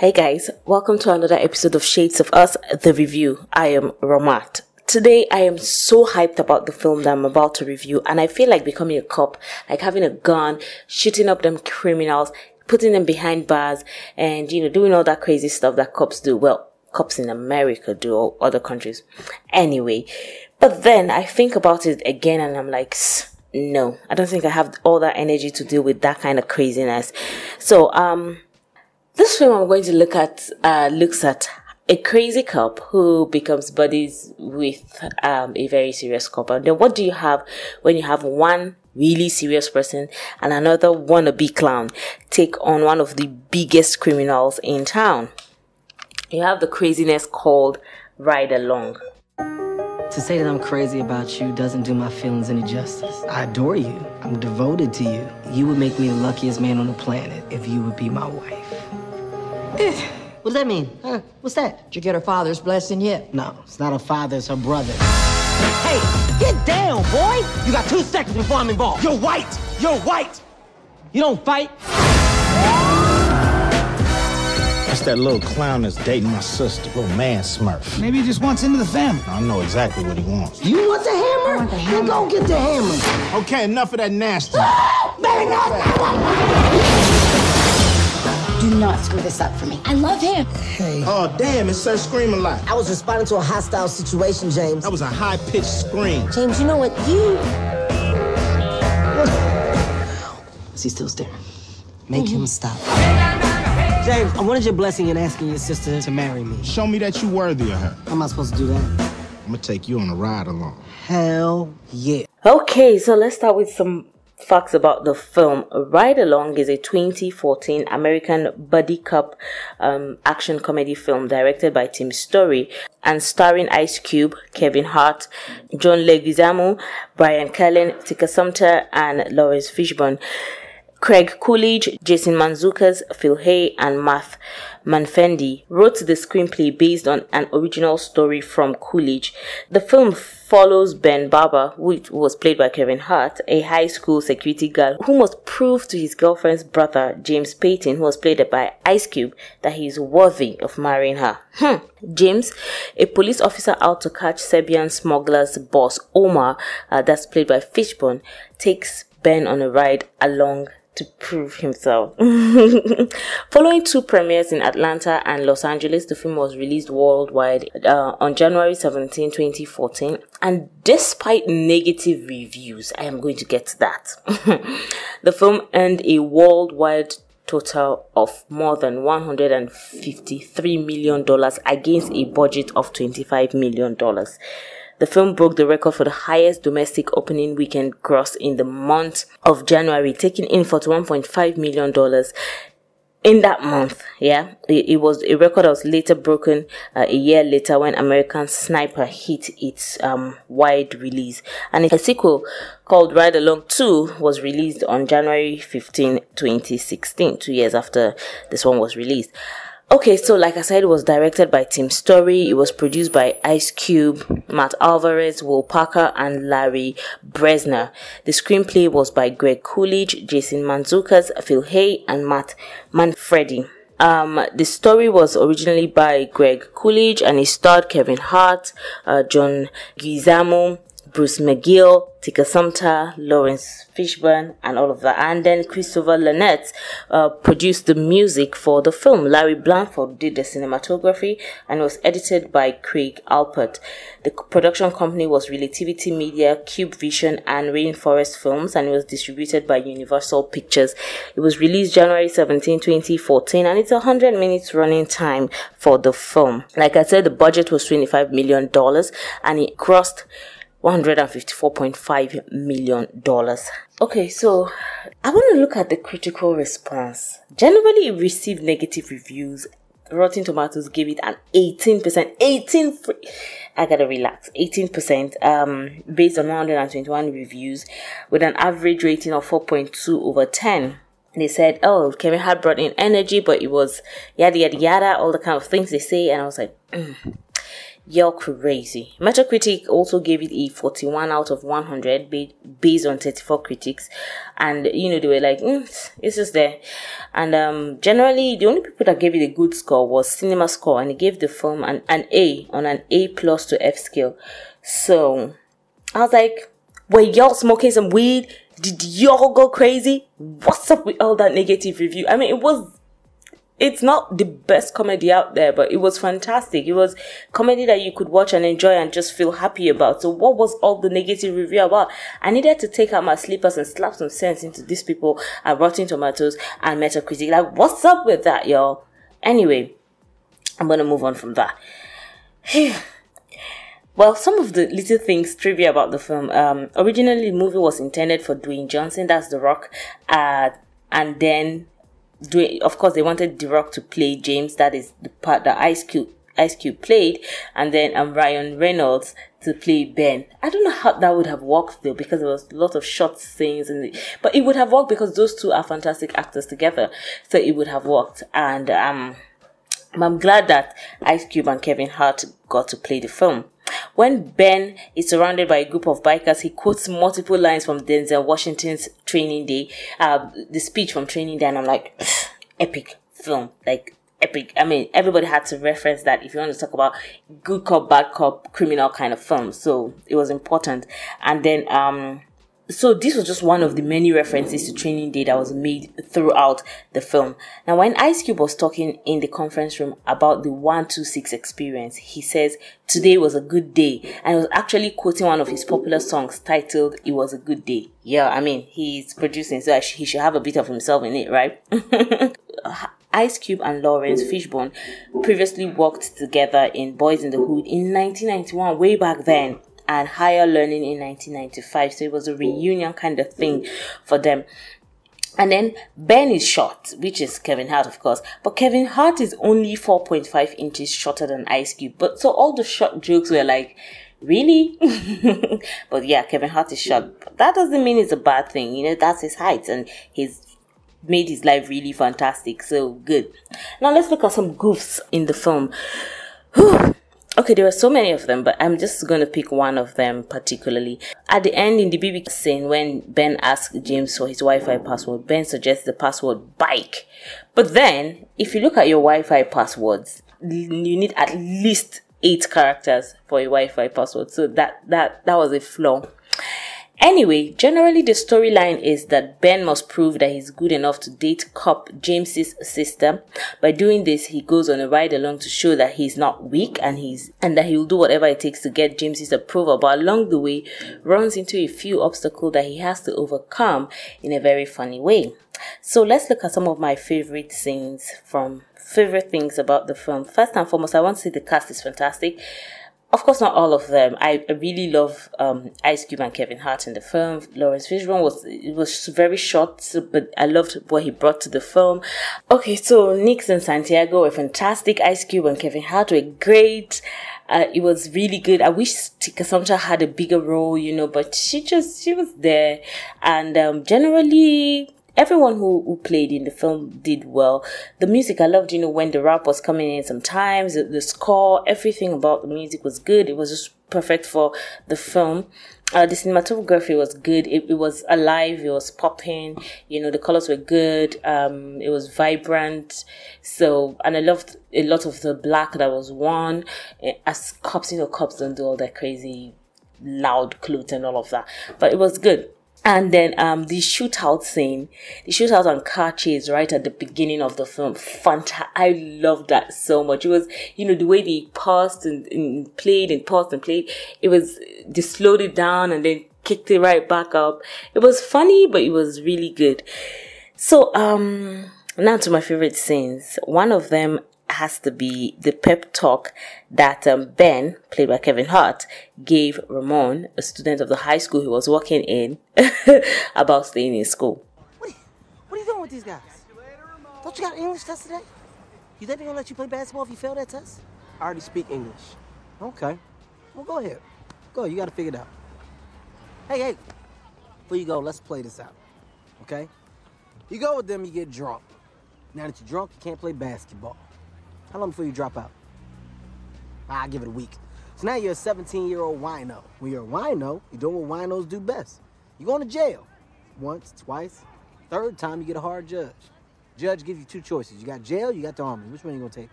Hey guys, welcome to another episode of Shades of Us, the review. I am Ramat. Today I am so hyped about the film that I'm about to review and I feel like becoming a cop, like having a gun, shooting up them criminals, putting them behind bars and, you know, doing all that crazy stuff that cops do. Well, cops in America do or other countries. Anyway, but then I think about it again and I'm like, no, I don't think I have all that energy to deal with that kind of craziness. So, um, this film I'm going to look at uh, looks at a crazy cop who becomes buddies with um, a very serious cop. And then what do you have when you have one really serious person and another wannabe clown take on one of the biggest criminals in town? You have the craziness called Ride Along. To say that I'm crazy about you doesn't do my feelings any justice. I adore you. I'm devoted to you. You would make me the luckiest man on the planet if you would be my wife. What does that mean? Huh? What's that? Did you get her father's blessing yet? No, it's not her father, it's her brother. Hey, get down, boy! You got two seconds before I'm involved. You're white! You're white! You don't fight? That's that little clown that's dating my sister, little man smurf. Maybe he just wants into the family. I know exactly what he wants. You want the hammer? Want the hammer. Then go get the hammer. Okay, enough of that nasty. Ah! Baby, no! Do not screw this up for me. I love him. Hey. Oh, damn, it starts screaming like. I was responding to a hostile situation, James. That was a high pitched scream. James, you know what? You. Is he still staring? Make mm-hmm. him stop. James, I wanted your blessing in asking your sister to marry me. Show me that you're worthy of her. How am I supposed to do that? I'm gonna take you on a ride along. Hell yeah. Okay, so let's start with some facts about the film. Ride Along is a 2014 American buddy cop um, action comedy film directed by Tim Story and starring Ice Cube, Kevin Hart, John Leguizamo, Bryan Callen, Tika Sumpter, and Laurence Fishburne. Craig Coolidge, Jason Mantzoukas, Phil Hay, and Matt Manfredi wrote the screenplay based on an original story from Coolidge. The film follows Ben Barber, who was played by Kevin Hart, a high school security guard who must prove to his girlfriend's brother, James Payton, who was played by Ice Cube, that he is worthy of marrying her. Hmm. James, a police officer out to catch Serbian smugglers boss Omar, uh, that's played by Fishburne, takes Ben on a ride along to prove himself. Following two premieres in Atlanta and Los Angeles, the film was released worldwide uh, on January 17, 2014. And despite negative reviews, I am going to get to that. the film earned a worldwide total of more than $153 million against a budget of $25 million. The film broke the record for the highest domestic opening weekend gross in the month of January, taking in $41.5 million in that month. Yeah, it, it, was a record that was later broken uh, a year later when American Sniper hit its um, wide release. And a sequel called Ride Along 2 was released on January 15, 2016, two years after this one was released. Okay, so like I said, it was directed by Tim Story. It was produced by Ice Cube, Matt Alvarez, Will Packer, and Larry Brezner. The screenplay was by Greg Coolidge, Jason Mantzoukas, Phil Hay, and Matt Manfredi. Um, the story was originally by Greg Coolidge and it starred Kevin Hart, uh, John Leguizamo, Bruce McGill, Tika Sumpter, Laurence Fishburne, and all of that. And then Christopher Lennertz uh, produced the music for the film. Larry Blanford did the cinematography and was edited by Craig Alpert. The production company was Relativity Media, Cube Vision, and Rainforest Films, and it was distributed by Universal Pictures. It was released January 17, 2014, and it's a 100 minutes running time for the film. Like I said, the budget was $25 million, and it crossed $154.5 million. Okay, so I want to look at the critical response. Generally, it received negative reviews. Rotten Tomatoes gave it an 18%. 18 free. I gotta relax. 18% um, based on 121 reviews with an average rating of 4.2 over 10 they said, "Oh, Kevin Hart brought in energy, but it was yada yada yada, all the kind of things they say." And I was like, mm. You're crazy. Metacritic also gave it a 41 out of 100 based on 34 critics. And, you know, they were like, mm, it's just there. And, um, generally, the only people that gave it a good score was Cinema Score and it gave the film an, an A on an A plus to F scale. So, I was like, were y'all smoking some weed? Did y'all go crazy? What's up with all that negative review? I mean, it was it's not the best comedy out there, but it was fantastic. It was comedy that you could watch and enjoy and just feel happy about. So what was all the negative review about? I needed to take out my slippers and slap some sense into these people at Rotten Tomatoes and Metacritic. Like, what's up with that, y'all? Anyway, I'm gonna move on from that. Well, some of the little things trivia about the film. Um, originally, the movie was intended for Dwayne Johnson, that's The Rock, uh, and then Dwayne, of course, they wanted Rock to play James, that is the part that Ice Cube Ice Cube played, and then um, Ryan Reynolds to play Ben. I don't know how that would have worked though, because there was a lot of short scenes, and but it would have worked because those two are fantastic actors together, so it would have worked. And um, I'm glad that Ice Cube and Kevin Hart got to play the film. When Ben is surrounded by a group of bikers, he quotes multiple lines from Denzel Washington's Training Day, uh, the speech from Training Day, and I'm like, epic film, like epic. I mean, everybody had to reference that if you want to talk about good cop, bad cop, criminal kind of film. So it was important. And then, um, so this was just one of the many references to training day that was made throughout the film. Now, when Ice Cube was talking in the conference room about the 126 experience, he says, today was a good day. And he was actually quoting one of his popular songs titled, It Was a Good Day. Yeah, I mean, he's producing, so he should have a bit of himself in it, right? Ice Cube and Laurence Fishburne previously worked together in Boyz n the Hood in 1991, way back then and higher learning in 1995. So it was a reunion kind of thing for them. And then Ben is short, which is Kevin Hart, of course. But Kevin Hart is only 4.5 inches shorter than Ice Cube. But so all the short jokes were like, really? but yeah, Kevin Hart is short. But that doesn't mean it's a bad thing. You know, that's his height and he's made his life really fantastic. So good. Now let's look at some goofs in the film. Okay, there were so many of them, but I'm just going to pick one of them particularly. At the end, in the BB scene, when Ben asks James for his Wi Fi password, Ben suggests the password bike. But then, if you look at your Wi Fi passwords, you need at least eight characters for a Wi Fi password. So that, that, that was a flaw. Anyway, generally the storyline is that Ben must prove that he's good enough to date cop James's sister. By doing this, he goes on a ride along to show that he's not weak and he's and that he will do whatever it takes to get James's approval. But along the way, runs into a few obstacles that he has to overcome in a very funny way. So let's look at some of my favorite scenes from favorite things about the film. First and foremost, I want to say the cast is fantastic of course, not all of them. I really love um, Ice Cube and Kevin Hart in the film. Laurence Fishburne was it was very short, but I loved what he brought to the film. Okay, so Nix and Santiago were fantastic. Ice Cube and Kevin Hart were great. Uh, it was really good. I wish Tika Sumpter had a bigger role, you know, but she just she was there, and um, generally everyone who, who played in the film did well. The music, I loved, you know, when the rap was coming in sometimes, the, the score, everything about the music was good. It was just perfect for the film. Uh, the cinematography was good. It, it was alive. It was popping. You know, the colors were good. Um, it was vibrant. So, and I loved a lot of the black that was worn. Eh, as cops, you know, cops don't do all that crazy loud clothes and all of that. But it was good. And then um the shootout scene, the shootout on car chase right at the beginning of the film. Fanta I love that so much. It was, you know, the way they paused and, and played and paused and played. It was they slowed it down and then kicked it right back up. It was funny, but it was really good. So um now to my favorite scenes. One of them has to be the pep talk that um, Ben, played by Kevin Hart, gave Ramon, a student of the high school he was working in, about staying in school. What are, you, what are you doing with these guys? Don't you got an English test today? You think they're gonna let you play basketball if you fail that test? I already speak English. Okay. Well, go ahead. Go. You got to figure it out. Hey, hey. Before you go, let's play this out. Okay? You go with them, you get drunk. Now that you're drunk, you can't play basketball. How long before you drop out? I'll give it a week. So now you're a 17 year old wino. When you're a wino, you're doing what winos do best. You're going to jail. Once, twice, third time you get a hard judge. Judge gives you two choices. You got jail, you got the army. Which one are you gonna take?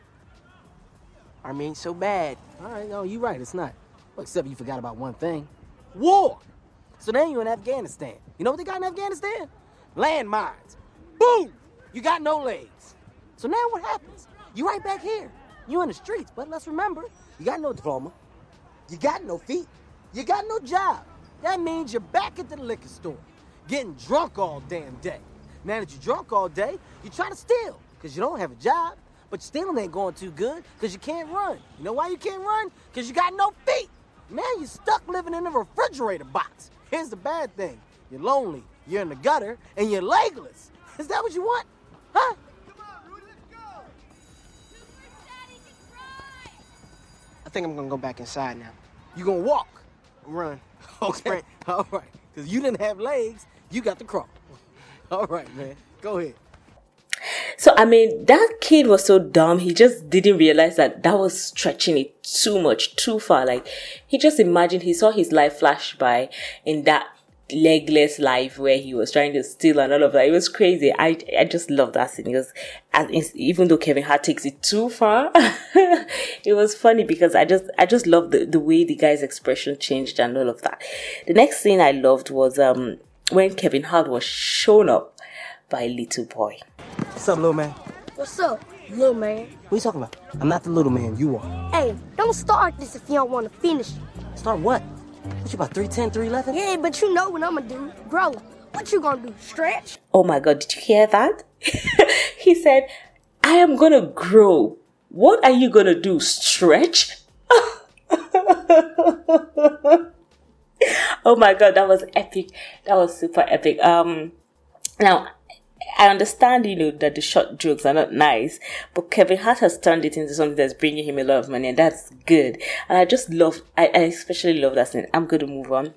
Army ain't so bad. All right, no, you're right, it's not. Well, except you forgot about one thing. War! So then you're in Afghanistan. You know what they got in Afghanistan? Landmines. Boom! You got no legs. So now what happens? You right back here. You in the streets, but let's remember, you got no diploma. You got no feet. You got no job. That means you're back at the liquor store, getting drunk all damn day. Now that you're drunk all day, you try to steal, because you don't have a job. But stealing ain't going too good, because you can't run. You know why you can't run? Because you got no feet. Man, you're stuck living in a refrigerator box. Here's the bad thing. You're lonely, you're in the gutter, and you're legless. Is that what you want? Huh? I think I'm gonna go back inside now. You gonna walk? Run. Okay. All right. Because you didn't have legs, you got the crawl. All right, man. Go ahead. So I mean, that kid was so dumb. He just didn't realize that that was stretching it too much, too far. Like he just imagined he saw his life flash by in that legless life where he was trying to steal and all of that. It was crazy. I I just love that scene because as, even though Kevin Hart takes it too far, it was funny because I just I just love the, the way the guy's expression changed and all of that. The next scene I loved was um when Kevin Hart was shown up by Little Boy. What's up, little man? What's up, little man? What are you talking about? I'm not the little man, you are. Hey, don't start this if you don't want to finish. Start what? What you about 310, 311? Yeah, but you know what I'm gonna do. Bro, what you gonna do? Stretch? Oh my god, did you hear that? he said, I am gonna grow. What are you gonna do? Stretch? oh my god, that was epic. That was super epic. Um now I understand, you know, that the short jokes are not nice, but Kevin Hart has turned it into something that's bringing him a lot of money, and that's good. And I just love, I, I especially love that scene. I'm going to move on.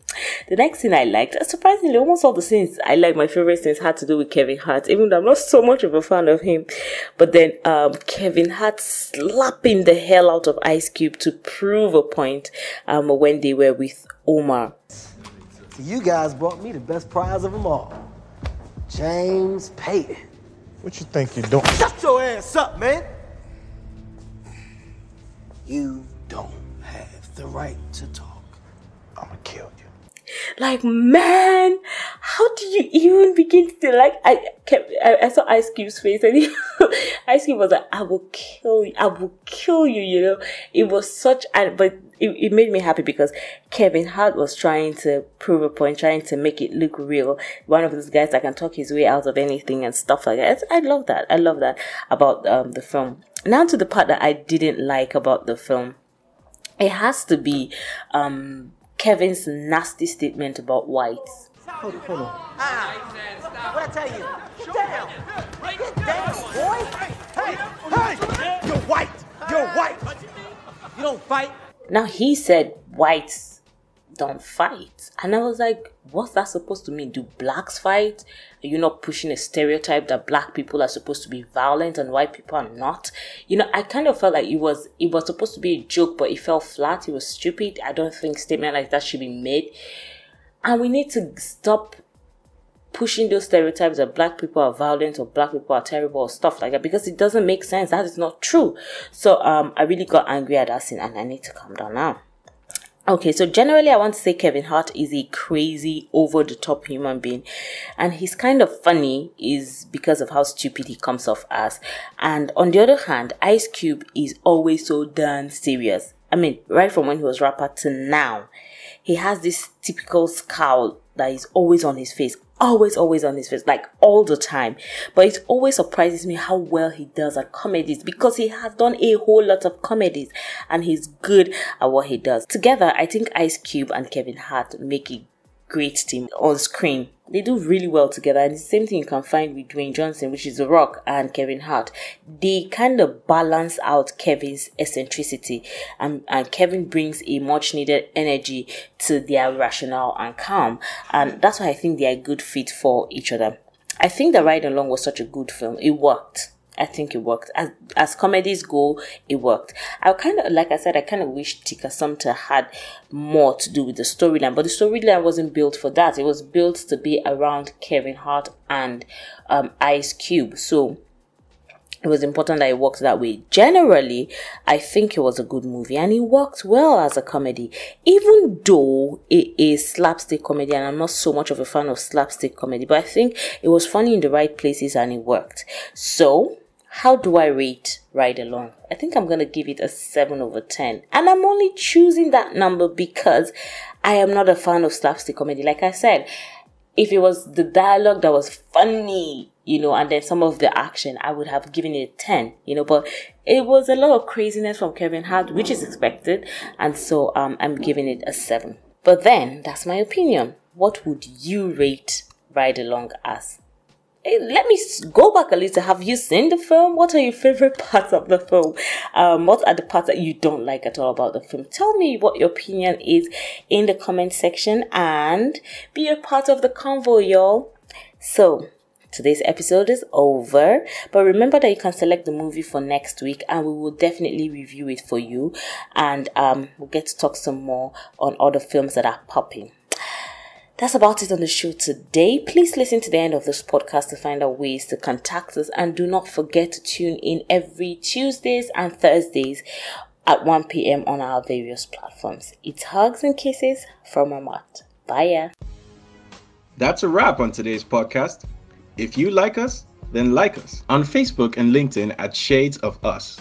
The next scene I liked, surprisingly, almost all the scenes I like, my favorite scenes had to do with Kevin Hart, even though I'm not so much of a fan of him. But then, um, Kevin Hart slapping the hell out of Ice Cube to prove a point, um, when they were with Omar. So you guys brought me the best prize of them all. James Payton. What you think you're doing? Shut your ass up, man! You don't have the right to talk. I'm gonna kill you. Like, man, how do you even begin to feel like? I kept, I, I saw Ice Cube's face, and he, Ice Cube was like, "I will kill you, I will kill you." You know, it was such, and but it, it made me happy because Kevin Hart was trying to prove a point, trying to make it look real. One of those guys that can talk his way out of anything and stuff like that. I love that. I love that about um, the film. Now to the part that I didn't like about the film. It has to be um, Kevin's nasty statement about whites. Hold on, hold on. What I tell you? Down! Down, boy! Hey, hey! You're white! You're white! You don't fight. Now he said whites don't fight. And I was like, what's that supposed to mean? Do blacks fight? Are you not pushing a stereotype that black people are supposed to be violent and white people are not? You know, I kind of felt like it was it was supposed to be a joke, but it fell flat. It was stupid. I don't think statement like that should be made. And we need to stop pushing those stereotypes that black people are violent or black people are terrible or stuff like that because it doesn't make sense. That is not true. So um I really got angry at that scene and I need to calm down now. Okay, so generally, I want to say Kevin Hart is a crazy, over the top human being, and he's kind of funny is because of how stupid he comes off as. And on the other hand, Ice Cube is always so damn serious. I mean, right from when he was rapper to now, he has this typical scowl is always on his face, always, always on his face, like all the time. But it always surprises me how well he does at comedies because he has done a whole lot of comedies and he's good at what he does. Together, I think Ice Cube and Kevin Hart make a great team on screen. They do really well together, and the same thing you can find with Dwayne Johnson, which is The Rock, and Kevin Hart. They kind of balance out Kevin's eccentricity, and, and Kevin brings a much needed energy to their rationale and calm, and that's why I think they are a good fit for each other. I think the Ride Along was such a good film. It worked. I think it worked. As as comedies go, it worked. I kind of like I said, I kind of wish Tika Sumpter had more to do with the storyline, but the storyline wasn't built for that. It was built to be around Kevin Hart and um, Ice Cube. So it was important that it worked that way. Generally, I think it was a good movie and it worked well as a comedy, even though it is slapstick comedy and I'm not so much of a fan of slapstick comedy, but I think it was funny in the right places and it worked. So, how do I rate Ride Along? I think I'm gonna give it a 7 over 10. And I'm only choosing that number because I am not a fan of slapstick comedy. Like I said, if it was the dialogue that was funny, you know, and then some of the action, I would have given it a 10, you know, but it was a lot of craziness from Kevin Hart, which is expected. And so um, I'm giving it a 7. But then, that's my opinion. What would you rate Ride Along as? Let me go back a little. Have you seen the film? What are your favorite parts of the film? Um, what are the parts that you don't like at all about the film? Tell me what your opinion is in the comment section and be a part of the convo, y'all. So, today's episode is over, but remember that you can select the movie for next week and we will definitely review it for you and um, we'll get to talk some more on other films that are popping. That's about it on the show today. Please listen to the end of this podcast to find out ways to contact us and do not forget to tune in every Tuesdays and Thursdays at 1 p.m. on our various platforms. It's hugs and kisses from Amat. Bye. Ya. That's a wrap on today's podcast. If you like us, then like us on Facebook and LinkedIn at Shades of Us.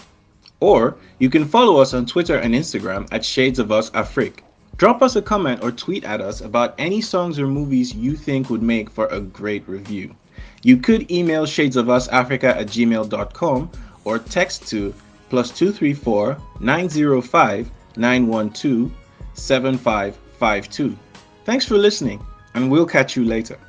Or you can follow us on Twitter and Instagram at Shades of Us Afrique. Drop us a comment or tweet at us about any songs or movies you think would make for a great review. You could email shadesofusafrica at gmail.com or text to plus 234 905 912 7552. Thanks for listening, and we'll catch you later.